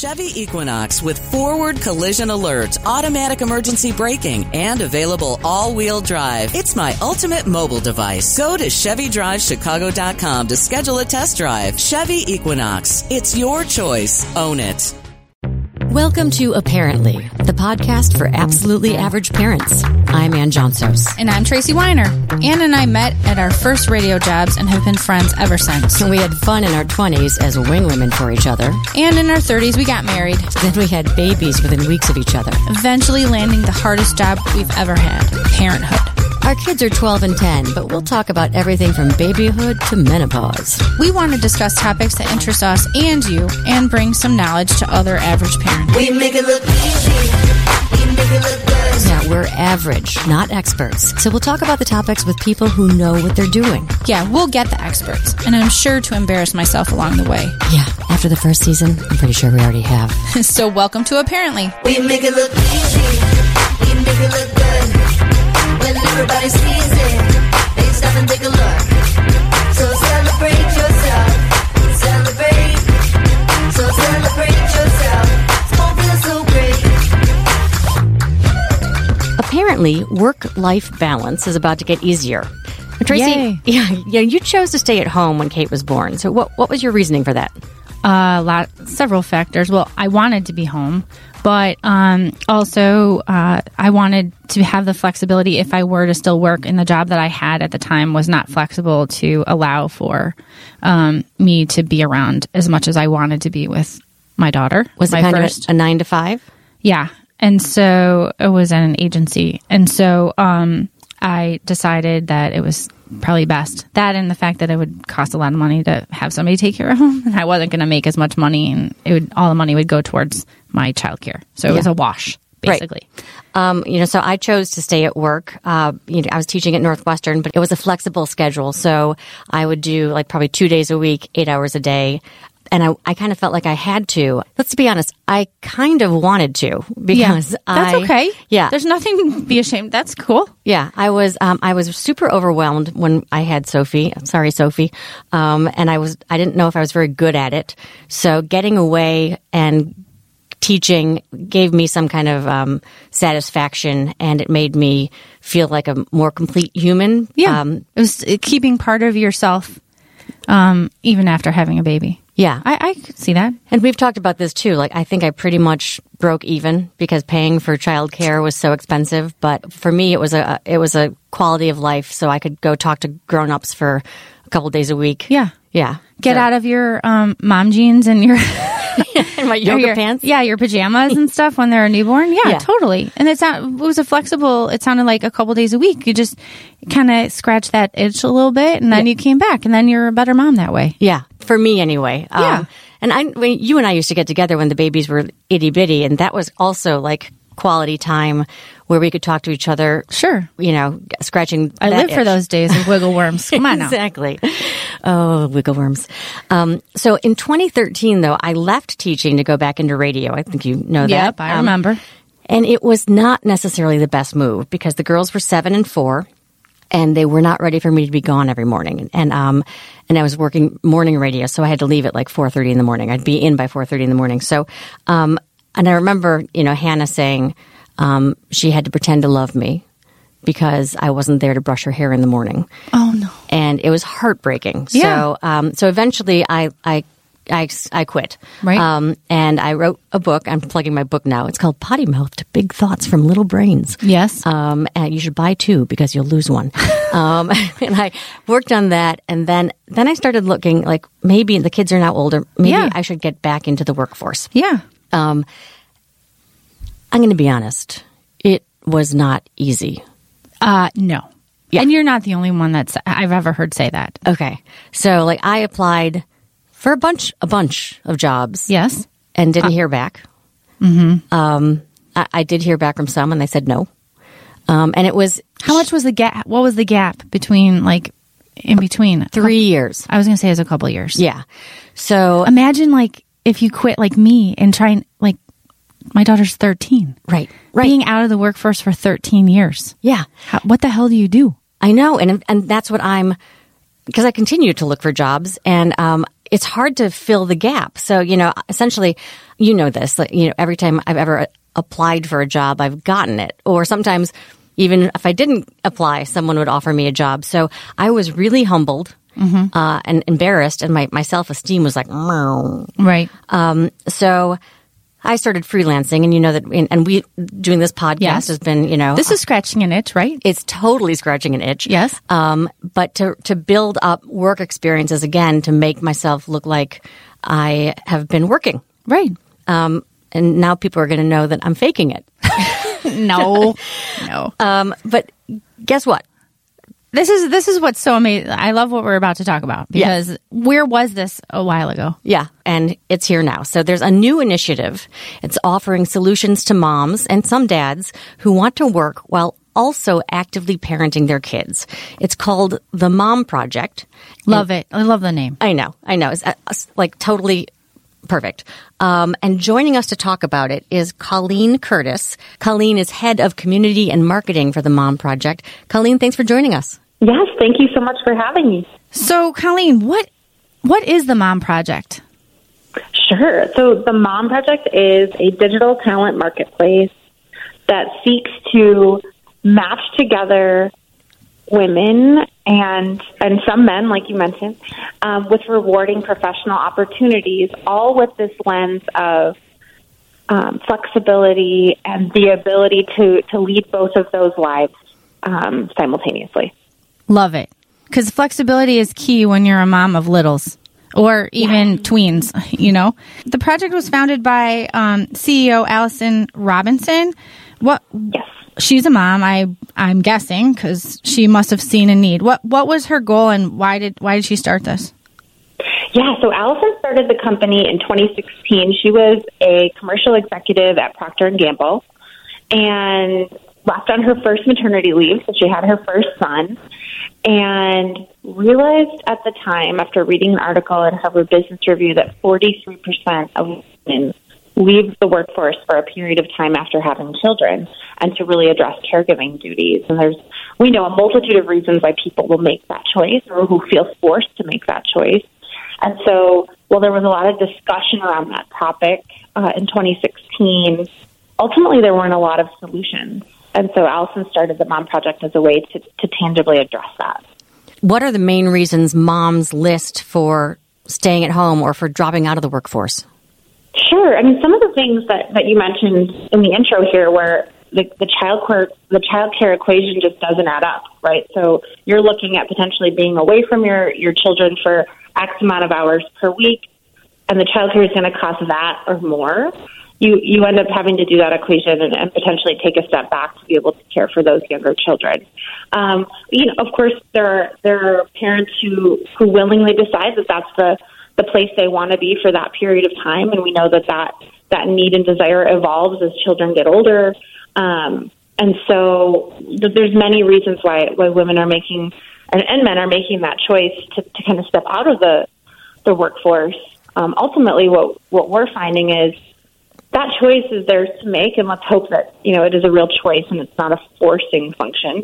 Chevy Equinox with forward collision alert, automatic emergency braking, and available all-wheel drive. It's my ultimate mobile device. Go to ChevyDriveChicago.com to schedule a test drive. Chevy Equinox. It's your choice. Own it. Welcome to Apparently, the podcast for absolutely average parents. I'm Anne Johnsos. And I'm Tracy Weiner. Anne and I met at our first radio jobs and have been friends ever since. We had fun in our 20s as wing women for each other. And in our 30s, we got married. Then we had babies within weeks of each other. Eventually landing the hardest job we've ever had parenthood. Our kids are 12 and 10, but we'll talk about everything from babyhood to menopause. We want to discuss topics that interest us and you and bring some knowledge to other average parents. We make it look easy. We make it look good. Yeah, we're average, not experts. So we'll talk about the topics with people who know what they're doing. Yeah, we'll get the experts, and I'm sure to embarrass myself along the way. Yeah, after the first season, I'm pretty sure we already have. so, welcome to Apparently. We make it look easy. We make it look good. When everybody sees it, they stop and take a look. So celebrate yourself. Celebrate. So celebrate yourself. It won't feel so. Apparently, work-life balance is about to get easier. Tracy, Yay. yeah, yeah, you chose to stay at home when Kate was born. So, what what was your reasoning for that? Uh, lot several factors. Well, I wanted to be home, but um, also uh, I wanted to have the flexibility if I were to still work. And the job that I had at the time was not flexible to allow for um, me to be around as much as I wanted to be with my daughter. Was my it kind first? of a nine to five? Yeah. And so it was at an agency. And so um, I decided that it was probably best. That and the fact that it would cost a lot of money to have somebody take care of him. And I wasn't going to make as much money and it would all the money would go towards my childcare. So it was a wash, Right. basically. Um, you know, so I chose to stay at work. Uh, you know, I was teaching at Northwestern, but it was a flexible schedule. So I would do like probably two days a week, eight hours a day. And I, I kind of felt like I had to. Let's be honest, I kind of wanted to because That's I, okay. Yeah. There's nothing to be ashamed. That's cool. Yeah, I was um, I was super overwhelmed when I had Sophie. Sorry, Sophie, um, and I was I didn't know if I was very good at it. So getting away and teaching gave me some kind of um, satisfaction, and it made me feel like a more complete human. Yeah. um, it was uh, keeping part of yourself um, even after having a baby. Yeah. I, I could see that. And we've talked about this too. Like, I think I pretty much broke even because paying for childcare was so expensive. But for me, it was a it was a quality of life, so I could go talk to grown ups for a couple days a week. Yeah. yeah. Get So- out of your um, mom jeans and your in my yoga your- pants. Yeah, your pajamas and stuff when they're a newborn. Yeah, Yeah. totally. And it's not, it was a flexible, it sounded like a couple days a week. You just kind of scratch that itch a little bit and then you came back and then you're a better mom that way. Yeah, for me anyway. Um, Yeah. And I, when you and I used to get together when the babies were itty bitty, and that was also like quality time where we could talk to each other. Sure. You know, scratching. I live for those days of wiggle worms. Come on now. exactly. Oh, wiggle worms. Um, so in 2013, though, I left teaching to go back into radio. I think you know that. Yep, I Um, remember. And it was not necessarily the best move because the girls were seven and four and they were not ready for me to be gone every morning. And, um, and I was working morning radio, so I had to leave at like 4.30 in the morning. I'd be in by 4.30 in the morning. So, um, and I remember, you know, Hannah saying, um, she had to pretend to love me because I wasn't there to brush her hair in the morning Oh, no. and it was heartbreaking. Yeah. So, um, so eventually, I, I, I, I quit. Right. Um, and I wrote a book. I'm plugging my book now. It's called Potty Mouthed Big Thoughts from Little Brains. Yes. Um, and you should buy two because you'll lose one. um, and I worked on that, and then then I started looking like maybe the kids are now older. Maybe Yeah. I should get back into the workforce. yeah. Um, I'm going to be honest. It was not easy. Uh, no. Yeah. And you're not the only one that's I've ever heard say that. Okay. So like I applied for a bunch a bunch of jobs. Yes. And didn't hear back. Mm-hmm. Um I, I did hear back from some and they said no. Um and it was How much was the gap? What was the gap between like in between? three years. I was going to say it was a couple years. Yeah. So Imagine like if you quit like me and trying like my daughter's 13. right. Right. Being out of the workforce for 13 years. yeah. How, what the hell do you do? I know, and and that's what I'm because I continue to look for jobs, and um, it's hard to fill the gap. So, you know, essentially, you know this, like, you know, every time I've ever applied for a job, I've gotten it. Or sometimes even if I didn't apply, someone would offer me a job. So I was really humbled. Uh, and embarrassed, and my, my self esteem was like, "Meow." Right. Um, so I started freelancing, and you know that, and we doing this podcast Yes. has been, you know, This is scratching an itch, right? it's totally scratching an itch. Yes. Um, but to to build up work experiences again to make myself look like I have been working. Right. Um, and now people are going to know that I'm faking it. No. no. Um, but guess what? This is this is what's so amazing. I love what we're about to talk about because where was this a while ago? Yeah, and it's here now. So there's a new initiative. It's offering solutions to moms and some dads who want to work while also actively parenting their kids. It's called the Mom Project. Love it. I love the name. I know, I know. It's uh, it's like totally perfect. Um, and joining us to talk about it is Colleen Curtis. Colleen is head of community and marketing for the Mom Project. Colleen, thanks for joining us. Yes, thank you so much for having me. So, Colleen, what what is the Mom Project? Sure. So, the Mom Project is a digital talent marketplace that seeks to match together women and and some men, like you mentioned, um, with rewarding professional opportunities, all with this lens of um, flexibility and the ability to to lead both of those lives um, simultaneously. Love it. Because flexibility is key when you're a mom of littles or even tweens, you know? The project was founded by um, CEO Allison Robinson. What? Yes. She's a mom, I I'm guessing, because she must have seen a need. What What was her goal, and why did why did she start this? Yeah, so Allison started the company in 2016. She was a commercial executive at Procter and Gamble, and left on her first maternity leave. So she had her first son, and realized at the time, after reading an article in Harvard Business Review, that 43% of women leave the workforce for a period of time after having children, and to really address caregiving duties. And there's we know a multitude of reasons why people will make that choice, or who feel forced to make that choice. And so, while there was a lot of discussion around that topic uh, in 2016, ultimately there weren't a lot of solutions. And so, Allison started the Mom Project as a way to, to tangibly address that. What are the main reasons moms list for staying at home or for dropping out of the workforce? Sure. I mean, some of the things that, that you mentioned in the intro here, where the, the child care the child care equation just doesn't add up, right? So you're looking at potentially being away from your your children for X amount of hours per week, and the child care is going to cost that or more. You you end up having to do that equation and, and potentially take a step back to be able to care for those younger children. Um, you know, of course, there are there are parents who who willingly decide that that's the the place they want to be for that period of time, and we know that that that need and desire evolves as children get older. Um, and so th- there's many reasons why why women are making and, and men are making that choice to, to kind of step out of the the workforce. Um, ultimately, what what we're finding is that choice is theirs to make, and let's hope that you know it is a real choice and it's not a forcing function.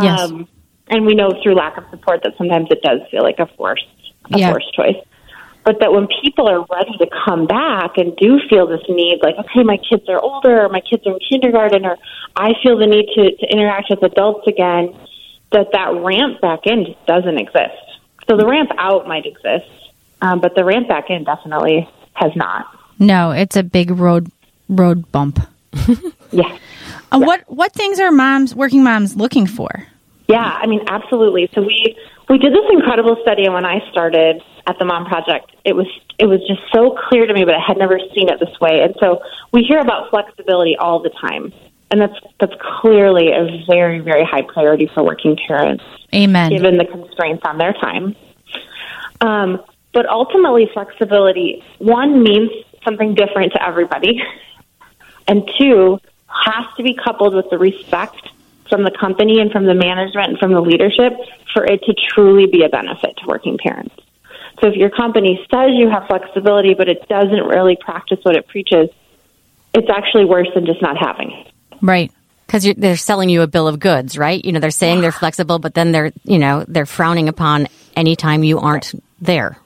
Yes. Um, and we know through lack of support that sometimes it does feel like a forced a Yeah. forced choice. But that when people are ready to come back and do feel this need, like okay, my kids are older, or my kids are in kindergarten, or I feel the need to, to interact with adults again, that that ramp back in just doesn't exist. So the ramp out might exist, um, but the ramp back in definitely has not. No, it's a big road road bump. Yeah. Uh, What what things are moms working moms looking for? Yeah, I mean, absolutely. So we we did this incredible study, and when I started at the Mom Project, it was it was just so clear to me, but I had never seen it this way. And so we hear about flexibility all the time, and that's that's clearly a very very high priority for working parents, Amen. given the constraints on their time. Um, but ultimately, flexibility one means something different to everybody, and two has to be coupled with the respect from the company and from the management and from the leadership for it to truly be a benefit to working parents. So if your company says you have flexibility, but it doesn't really practice what it preaches, it's actually worse than just not having it. Right. Because they're selling you a bill of goods, right? You know, they're saying they're flexible, but then they're, you know, they're frowning upon any time you aren't there.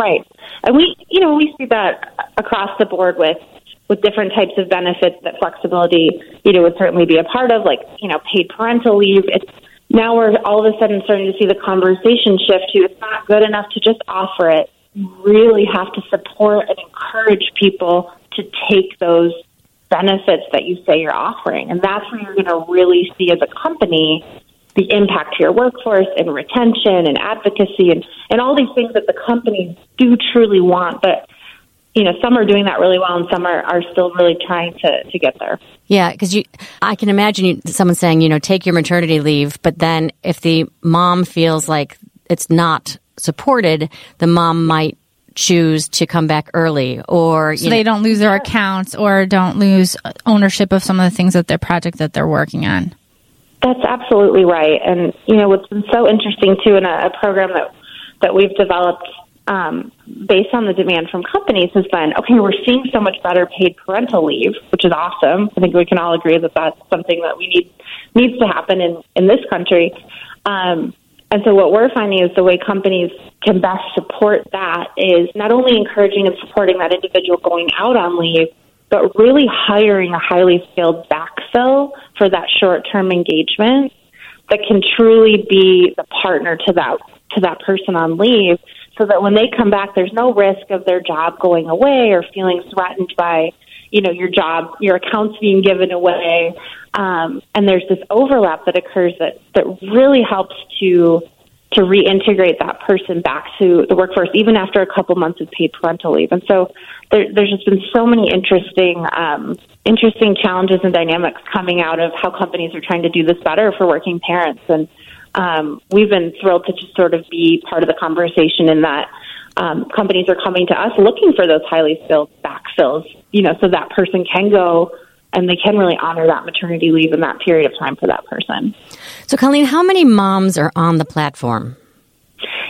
Right. And we, you know, we see that across the board with with different types of benefits that flexibility, you know, would certainly be a part of, like, you know, paid parental leave. It's now we're all of a sudden starting to see the conversation shift to it's not good enough to just offer it. You really have to support and encourage people to take those benefits that you say you're offering. And that's where you're going to really see as a company the impact to your workforce and retention and advocacy and, and all these things that the companies do truly want. But, you know, some are doing that really well and some are, are still really trying to, to get there. Yeah, because you, I can imagine you, someone saying, you know, take your maternity leave, but then if the mom feels like it's not supported, the mom might choose to come back early or so they don't lose their accounts or don't lose ownership of some of the things that their project that they're working on. That's absolutely right. And you know what's been so interesting too in a, a program that that we've developed um, based on the demand from companies has been okay. We're seeing so much better paid parental leave, which is awesome. I think we can all agree that that's something that we need needs to happen in in this country. Um, and so what we're finding is the way companies can best support that is not only encouraging and supporting that individual going out on leave, but really hiring a highly skilled backfill for that short term engagement that can truly be the partner to that to that person on leave so that when they come back there's no risk of their job going away or feeling threatened by you know your job your accounts being given away. Um, and there's this overlap that occurs that that really helps to to reintegrate that person back to the workforce even after a couple months of paid parental leave. And so there, there's just been so many interesting um, interesting challenges and dynamics coming out of how companies are trying to do this better for working parents. And um, we've been thrilled to just sort of be part of the conversation in that um, companies are coming to us looking for those highly skilled backfills, you know, so that person can go and they can really honor that maternity leave in that period of time for that person. So, Colleen, how many moms are on the platform?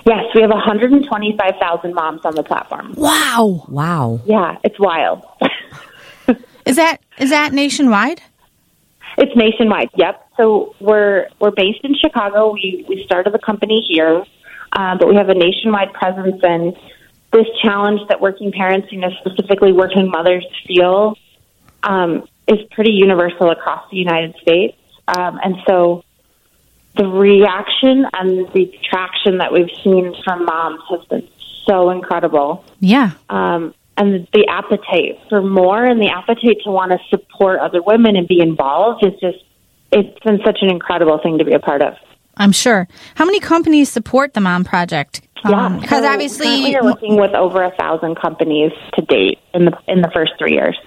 Yes, we have 125,000 moms on the platform. Wow. Wow. Yeah, it's wild. Is that is that nationwide? It's nationwide. Yep. So we're we're based in Chicago. We we started the company here, uh, but we have a nationwide presence. And this challenge that working parents, you know, specifically working mothers, feel um, is pretty universal across the United States. Um, and so the reaction and the traction that we've seen from moms has been so incredible. Yeah. Um, and the appetite for more and the appetite to want to support other women and be involved is just, it's been such an incredible thing to be a part of. I'm sure. How many companies support the Mom Project? Yeah, because so obviously currently you're working with over a thousand companies to date in the in the first three years.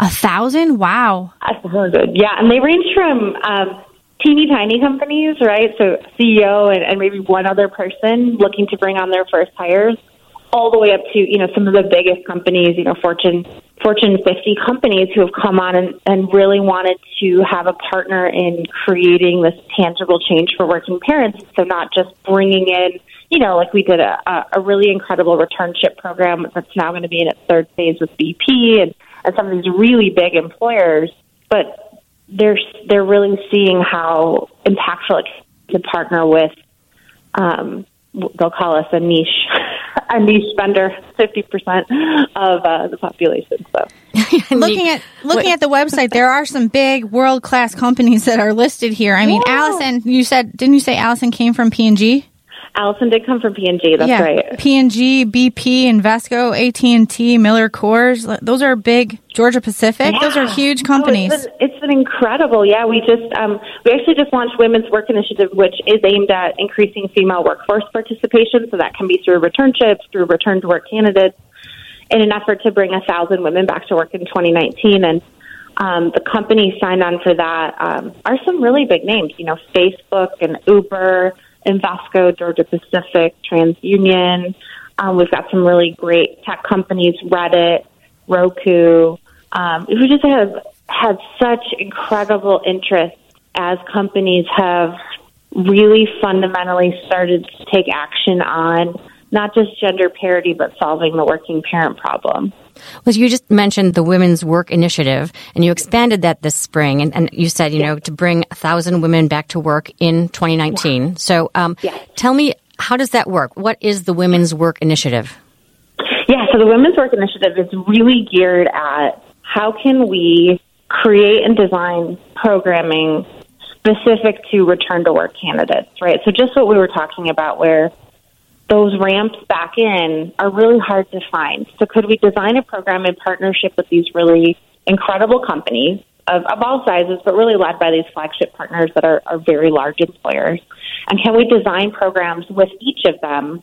a thousand. Wow. That's really good. Yeah, and they range from um, teeny tiny companies, right? So CEO and, and maybe one other person looking to bring on their first hires, all the way up to you know some of the biggest companies, you know Fortune Fortune 50 companies who have come on and, and really wanted to have a partner in creating this tangible change for working parents. So not just bringing in, you know, like we did a, a, really incredible returnship program that's now going to be in its third phase with BP and, and some of these really big employers, but they're they're really seeing how impactful it is to partner with. Um, they'll call us a niche, a niche vendor, fifty percent of uh, the population. So looking at looking at the website, there are some big world class companies that are listed here. I mean, Yeah. Allison, you said didn't you say Allison came from P and G? Allison did come from P and G. That's yeah, right. P and G, BP, Invesco, AT and T, Miller Coors. Those are big. Georgia Pacific. Those are Yeah. huge Oh, companies. it's, been, it's been incredible. Yeah, we just um, we actually just launched Women's Work Initiative, which is aimed at increasing female workforce participation. So that can be through returnships, through return to work candidates, in an effort to bring a thousand women back to work in 2019. And um, the companies signed on for that um, are some really big names. You know, Facebook and Uber, Invesco, Georgia Pacific, TransUnion. Um, we've got some really great tech companies, Reddit, Roku. Um, we just have had such incredible interest as companies have really fundamentally started to take action on not just gender parity, but solving the working parent problem. Well, you just mentioned the Women's Work Initiative, and you expanded that this spring, and, and you said, you know, to bring a thousand women back to work in 2019. So, um, Yes. tell me, how does that work? What is the Women's Work Initiative? Yeah, so the Women's Work Initiative is really geared at how can we create and design programming specific to return to work candidates, right? So just what we were talking about where those ramps back in are really hard to find. So could we design a program in partnership with these really incredible companies of, of all sizes, but really led by these flagship partners that are, are very large employers? And can we design programs with each of them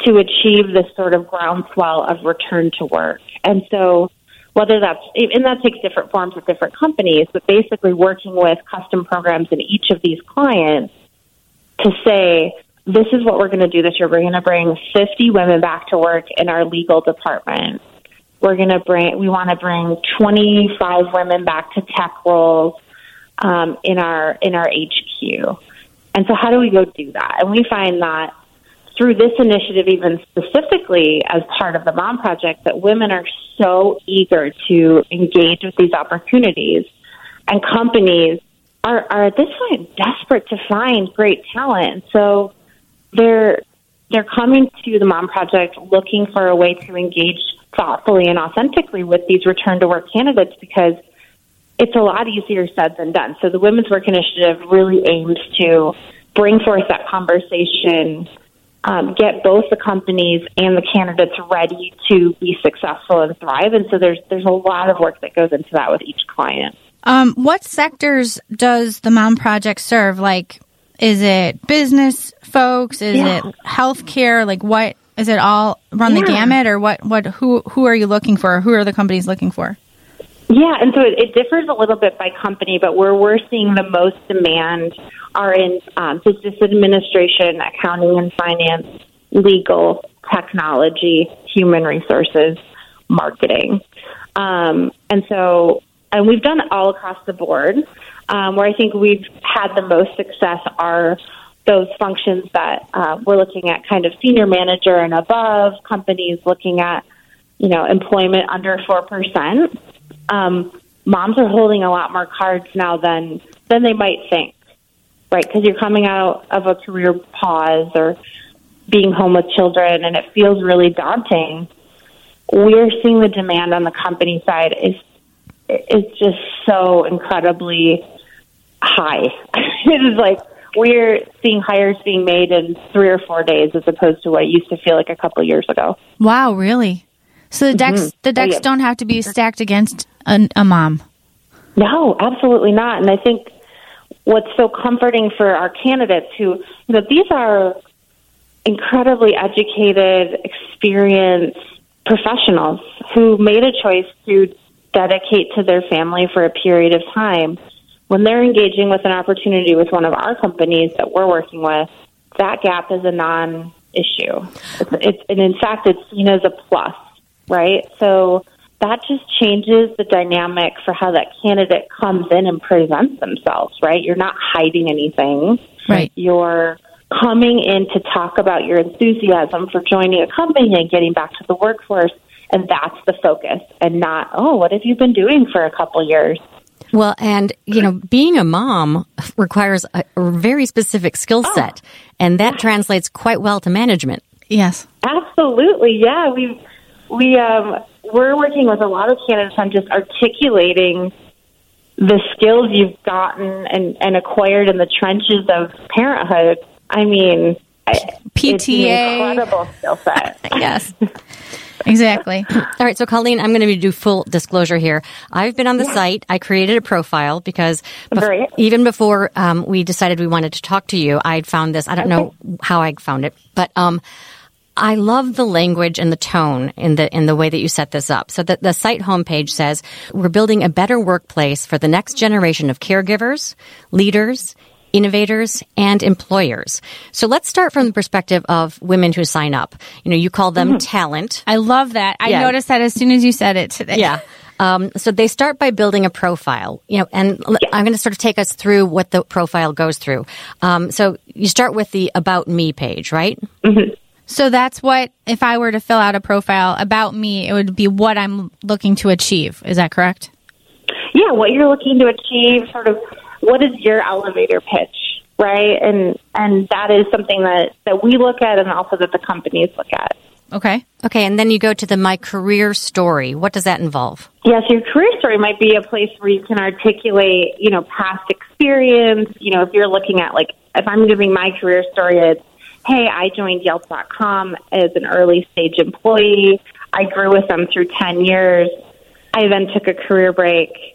to achieve this sort of groundswell of return to work? And so whether that's and that takes different forms with different companies, but basically working with custom programs in each of these clients to say, this is what we're going to do this year. We're going to bring 50 women back to work in our legal department. We're going to bring, we want to bring 25 women back to tech roles um, in our in our HQ. And so, how do we go do that? And we find that through this initiative, even specifically as part of the Mom Project, that women are so eager to engage with these opportunities, and companies are, are at this point desperate to find great talent. So they're they're coming to the Mom Project looking for a way to engage thoughtfully and authentically with these return to work candidates because it's a lot easier said than done. So the Women's Work Initiative really aims to bring forth that conversation, um, get both the companies and the candidates ready to be successful and thrive. And so there's there's a lot of work that goes into that with each client. Um, what sectors does the Mom Project serve? Like, is it business folks? Is Yeah. it healthcare? Like, what is it? All run the gamut, or what? What? Who? Who are you looking for? Who are the companies looking for? Yeah, and so it, it differs a little bit by company, but where we're seeing the most demand are in um, business administration, accounting and finance, legal, technology, human resources, marketing. Um, and so, and we've done it all across the board. Um, where I think we've had the most success are those functions that uh, we're looking at kind of senior manager and above, companies looking at, you know, employment under 4% um, moms are holding a lot more cards now than than they might think, right? Because you're coming out of a career pause or being home with children, and it feels really daunting. We're seeing the demand on the company side is is just so incredibly high. it is like we're seeing hires being made in three or four days as opposed to what it used to feel like a couple of years ago. Wow, really? So the decks, mm-hmm. the oh, decks yeah. don't have to be stacked against a, a mom. No, absolutely not. And I think what's so comforting for our candidates who, you know, these are incredibly educated, experienced professionals who made a choice to dedicate to their family for a period of time. When they're engaging with an opportunity with one of our companies that we're working with, that gap is a non issue. It's, it's, and in fact, it's seen as a plus, right? So that just changes the dynamic for how that candidate comes in and presents themselves, right? You're not hiding anything. Right. You're coming in to talk about your enthusiasm for joining a company and getting back to the workforce. And that's the focus and not, oh, what have you been doing for a couple years? Well, and you know, being a mom requires a, a very specific skill set, and that translates quite well to management. Yes. Absolutely, yeah. We we um, we're working with a lot of candidates on just articulating the skills you've gotten and, and acquired in the trenches of parenthood. I mean, I- it's an PTA. incredible skill set. Yes. Exactly. All right, so Colleen, I'm going to do full disclosure here. I've been on the site. I created a profile because bef- even before um, we decided we wanted to talk to you, I'd found this. I don't know how I found it, but um, I love the language and the tone in the in the way that you set this up. So the, the site homepage says we're building a better workplace for the next generation of caregivers, leaders, innovators, and employers. So let's start from the perspective of women who sign up. You know, you call them talent. I love that. I Yeah. noticed that as soon as you said it today. Yeah. Um, so they start by building a profile, you know, and I'm going to sort of take us through what the profile goes through. Um, so you start with the about me page, right? So that's what, if I were to fill out a profile about me, it would be what I'm looking to achieve. Is that correct? yeah, what you're looking to achieve, sort of what is your elevator pitch, right? And and that is something that that we look at, and also that the companies look at. Okay. Okay, and then you go to the My Career Story. What does that involve? Yes, your career story might be a place where you can articulate, you know, past experience. You know, if you're looking at like, if I'm giving my career story, it's, hey, I joined Yelp.com as an early stage employee. I grew with them through 10 years. I then took a career break.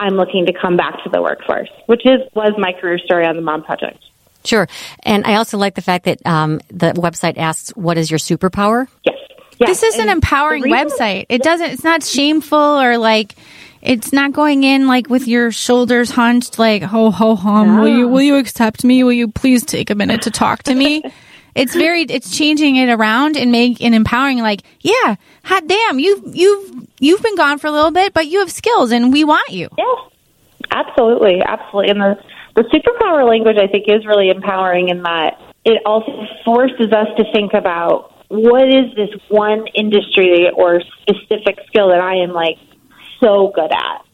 I'm looking to come back to the workforce, which is was my career story on the Mom Project. Sure. And I also like the fact that um, the website asks, What is your superpower? Yes. yes. This is an empowering reason- website. It doesn't. It's not shameful or like. It's not going in like with your shoulders hunched, like ho ho hum. Will you will you accept me? Will you please take a minute to talk to me? it's very. It's changing it around and make and empowering. Like, yeah, hot damn, you've you've you've been gone for a little bit, but you have skills, and we want you. Yes, absolutely, absolutely. And the the superpower language, I think, is really empowering in that it also forces us to think about what is this one industry or specific skill that I am like so good at,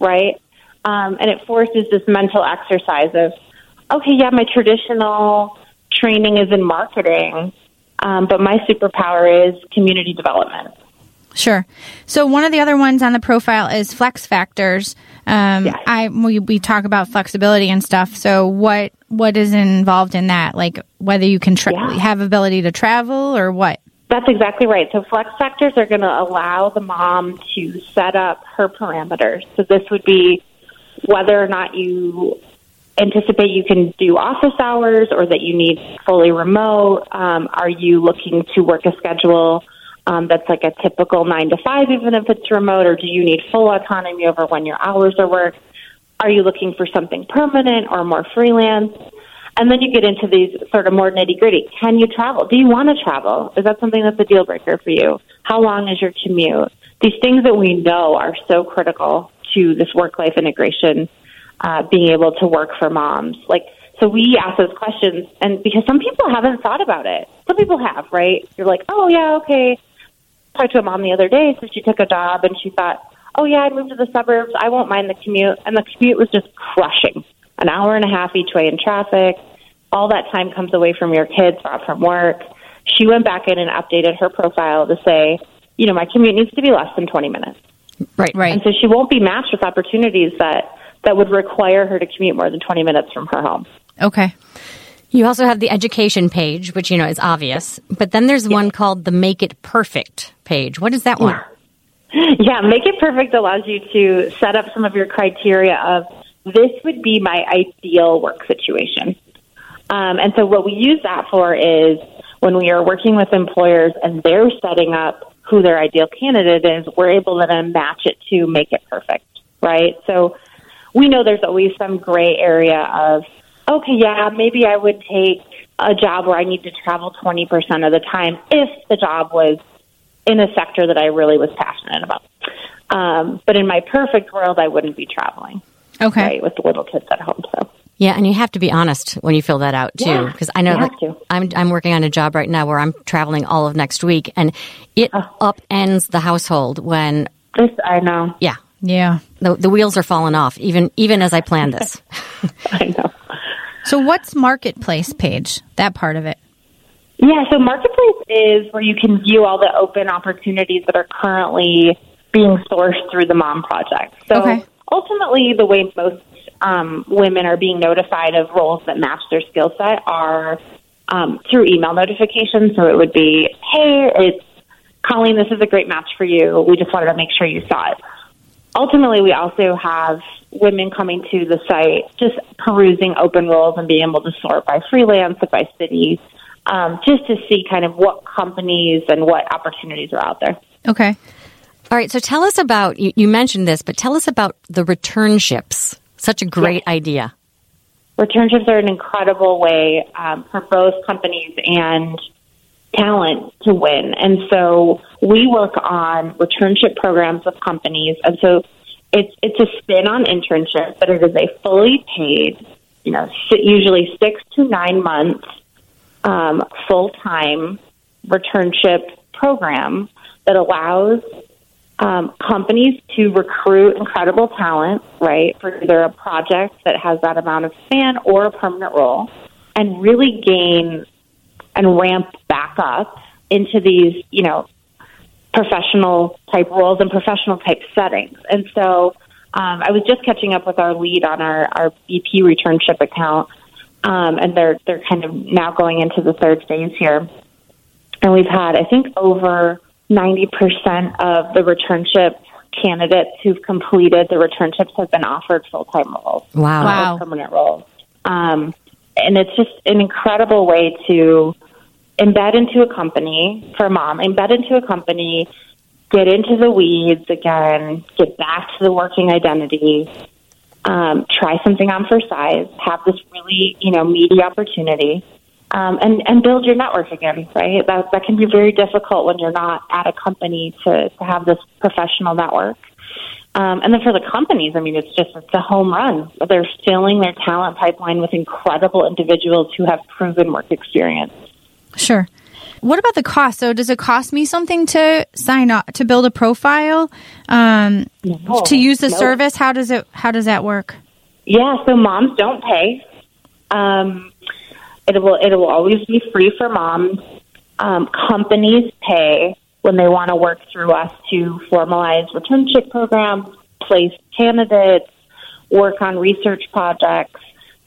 right? Um, and it forces this mental exercise of, okay, yeah, my traditional training is in marketing, um, but my superpower is community development. Sure. So one of the other ones on the profile is flex factors. Um, Yes. I we, we talk about flexibility and stuff. So what what is involved in that? Like whether you can tra- Yeah. have ability to travel or what? That's exactly right. So flex factors are going to allow the mom to set up her parameters. So this would be whether or not you anticipate you can do office hours or that you need fully remote. Um, are you looking to work a schedule um, that's like a typical nine to five, even if it's remote, or do you need full autonomy over when your hours are worked? Are you looking for something permanent or more freelance? And then you get into these sort of more nitty gritty. Can you travel? Do you want to travel? Is that something that's a deal breaker for you? How long is your commute? These things that we know are so critical to this work life integration, uh, being able to work for moms. Like, so we ask those questions, and because some people haven't thought about it, some people have, right? You're like, oh yeah, okay. I Talked to a mom the other day, so she took a job, and she thought, oh yeah, I'd move to the suburbs. I won't mind the commute, and the commute was just crushing. An hour and a half each way in traffic. All that time comes away from your kids or from work. She went back in and updated her profile to say, you know, my commute needs to be less than 20 minutes. Right. Right. And so she won't be matched with opportunities that, that would require her to commute more than 20 minutes from her home. Okay. You also have the education page, which, you know, is obvious. But then there's one called the Make It Perfect page. What is that one? Yeah, Make It Perfect allows you to set up some of your criteria of this would be my ideal work situation. Um, and so what we use that for is when we are working with employers and they're setting up who their ideal candidate is, we're able to then match it to make it perfect, right? So we know there's always some gray area of, okay, yeah, maybe I would take a job where I need to travel 20% of the time if the job was in a sector that I really was passionate about. Um, but in my perfect world, I wouldn't be traveling, Okay. right, with the little kids at home. So Yeah, and you have to be honest when you fill that out too, Yeah, because I know have. I'm I'm working on a job right now where I'm traveling all of next week, and it Oh. upends the household when this, I know, yeah Yeah. the the wheels are falling off even even as I plan this. I know. So what's marketplace page? That part of it. Yeah, so Marketplace is where you can view all the open opportunities that are currently being sourced through the Mom Project. So Okay. ultimately, the way most um, women are being notified of roles that match their skill set are um, through email notifications. So it would be, hey, it's Colleen, this is a great match for you. We just wanted to make sure you saw it. Ultimately, we also have women coming to the site, just perusing open roles and being able to sort by freelance, by city, um, just to see kind of what companies and what opportunities are out there. Okay. All right, so tell us about you, you mentioned this, but tell us about the returnships. Such a great idea. Returnships are an incredible way um, for both companies and talent to win. And so we work on returnship programs with companies. And so it's it's a spin on internship, but it is a fully paid, you know, usually six to nine months um, full time returnship program that allows um, companies to recruit incredible talent, right, for either a project that has that amount of span or a permanent role, and really gain and ramp back up into these, you know, professional type roles and professional type settings. And so um, I was just catching up with our lead on our, our BP returnship account, um, and they're they're kind of now going into the third phase here. And we've had, I think, over 90% of the returnship candidates who've completed the returnships have been offered full time roles. Wow. Wow. permanent roles. Um, and it's just an incredible way to embed into a company for mom, embed into a company, get into the weeds again, get back to the working identity, um, try something on for size, have this really, you know, meaty opportunity. Um, and, and build your network again, right? That, that can be very difficult when you're not at a company to, to have this professional network. Um, and then for the companies, I mean, it's just it's a home run. They're filling their talent pipeline with incredible individuals who have proven work experience. Sure. What about the cost? So, does it cost me something to sign up to build a profile um, No. to use the No. service? How does it How does that work? Yeah, so moms don't pay. Um, it will it will always be free for moms. Um, companies pay when they want to work through us to formalize returnship programs, place candidates, work on research projects.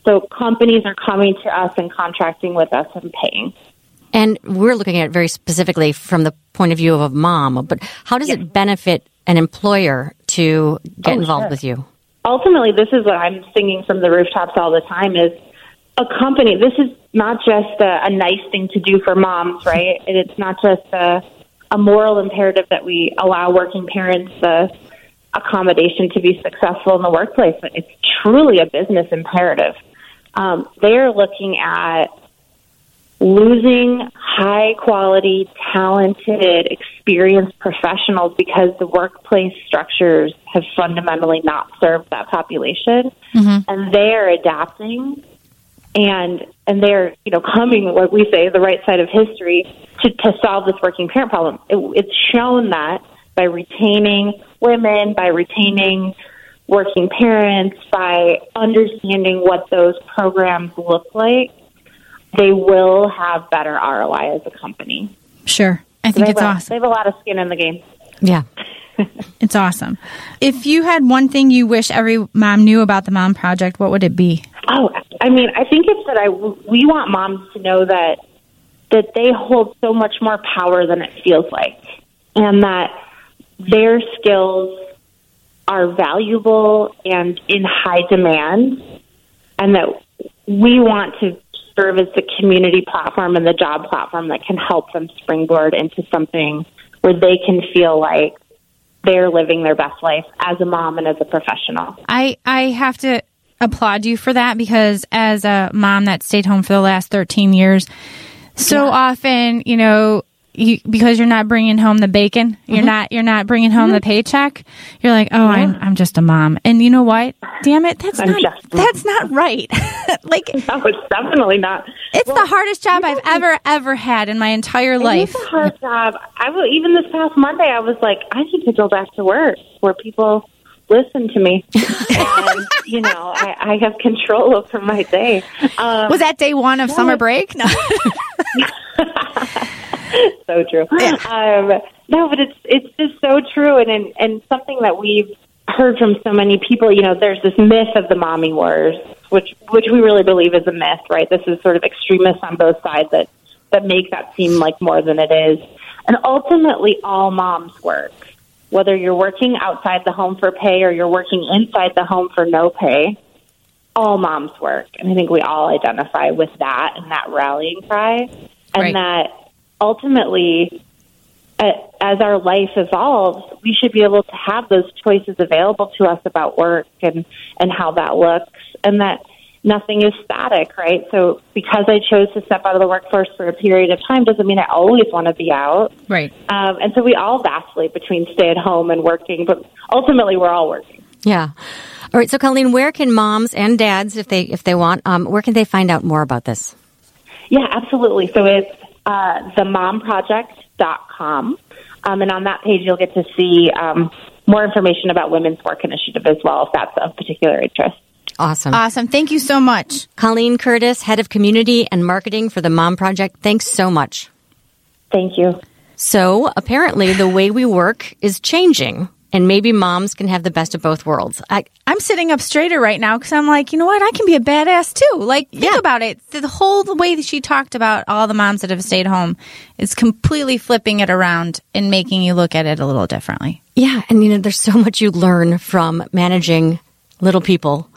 So companies are coming to us and contracting with us and paying. And we're looking at it very specifically from the point of view of a mom, but how does it benefit an employer to get Oh, involved sure. with you? ultimately, this is what I'm singing from the rooftops all the time is a company. This is not just a, a nice thing to do for moms, right? And It's not just a, a moral imperative that we allow working parents the accommodation to be successful in the workplace. It's truly a business imperative. Um, they're looking at losing high quality, talented, experienced professionals because the workplace structures have fundamentally not served that population. Mm-hmm. And they are adapting and and they're you know coming what we say the right side of history to, to solve this working parent problem. It, it's shown that by retaining women, by retaining working parents, by understanding what those programs look like, they will have better ROI as a company. Sure, I think it's awesome. they have a lot of skin in the game. Yeah. It's awesome. If you had one thing you wish every mom knew about the Mom Project, what would it be? Oh, I mean, I think it's that I we want moms to know that that they hold so much more power than it feels like, and that their skills are valuable and in high demand, and that we want to serve as the community platform and the job platform that can help them springboard into something where they can feel like they're living their best life as a mom and as a professional. I I have to applaud you for that because as a mom that stayed home for the last 13 years, so often, you know, you, because you're not bringing home the bacon, Mm-hmm. you're not you're not bringing home the paycheck. You're like, oh, I'm I'm just a mom, and you know what? Damn it, that's I'm not that's not right. like No, it's definitely not. it's the hardest job I've ever ever had in my entire life. It's a hard job. I will, even this past Monday, I was like, I need to go back to work where people listen to me, and you know, I, I have control over my day. Um, Was that day one of summer break? No. so true. Um, no, but it's it's just so true, and, and and something that we've heard from so many people. You know, there's this myth of the mommy wars, which which we really believe is a myth, right? This is sort of extremists on both sides that that make that seem like more than it is, and ultimately, all moms work. Whether you're working outside the home for pay or you're working inside the home for no pay, all moms work. And I think we all identify with that and that rallying cry. And Right. that ultimately, as our life evolves, we should be able to have those choices available to us about work and, and how that looks. And that nothing is static, right? So because I chose to step out of the workforce for a period of time doesn't mean I always want to be out. Right. Um, and so we all vacillate between stay at home and working, but ultimately we're all working. Yeah. All right. So, Colleen, where can moms and dads, if they if they want, um, where can they find out more about this? Yeah, absolutely. So it's uh, themomproject.com. Um, and on that page, you'll get to see um, more information about Women's Work Initiative as well, if that's of particular interest. Awesome. Awesome. Thank you so much. Colleen Curtis, head of community and marketing for the Mom Project. Thanks so much. Thank you. So apparently, the way we work is changing, and maybe moms can have the best of both worlds. I, I'm sitting up straighter right now because I'm like, you know what? I can be a badass too. Like, think Yeah. about it. The, whole the way that she talked about all the moms that have stayed home is completely flipping it around and making you look at it a little differently. yeah, and you know, there's so much you learn from managing little people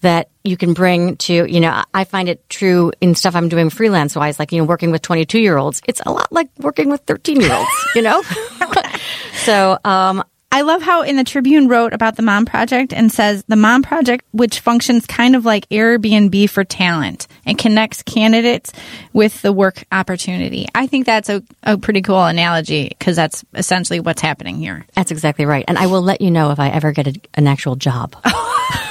that you can bring to, you know, I- I find it true in stuff I'm doing freelance wise, like, you know, working with 22 year olds. It's a lot like working with 13 year olds, you know? so, um, I love how in the Tribune wrote about the Mom Project and says the Mom Project, which functions kind of like Airbnb for talent and connects candidates with the work opportunity. I think that's a, a pretty cool analogy because that's essentially what's happening here. that's exactly right. And I will let you know if I ever get a, an actual job.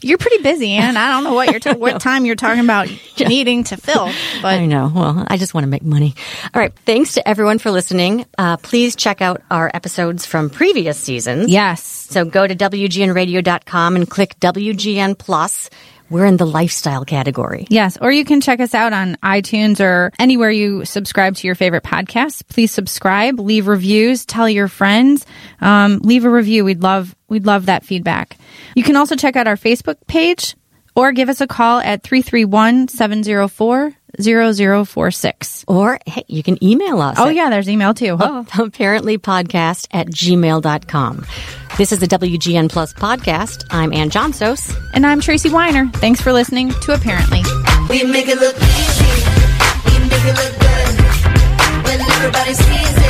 You're pretty busy, and I don't know what you're ta- what time you're talking about needing to fill, but I know. Well, I just want to make money. All right. Thanks to everyone for listening. Uh, please check out our episodes from previous seasons. yes, So go to WGNradio.com and click WGN Plus. We're in the lifestyle category. Yes, or you can check us out on iTunes or anywhere you subscribe to your favorite podcasts. Please subscribe, leave reviews, tell your friends, um, leave a review. We'd love we'd love that feedback. You can also check out our Facebook page or give us a call at 331-704-0046. Or, hey, you can email us. Oh at yeah, there's email too. Oh, oh. apparently podcast at gmail.com. This is the WGN Plus podcast. I'm Anne Johnsos. And I'm Tracy Weiner. Thanks for listening to uh-PARENT-ly. We make it look easy. We make it look good. When everybody sees it.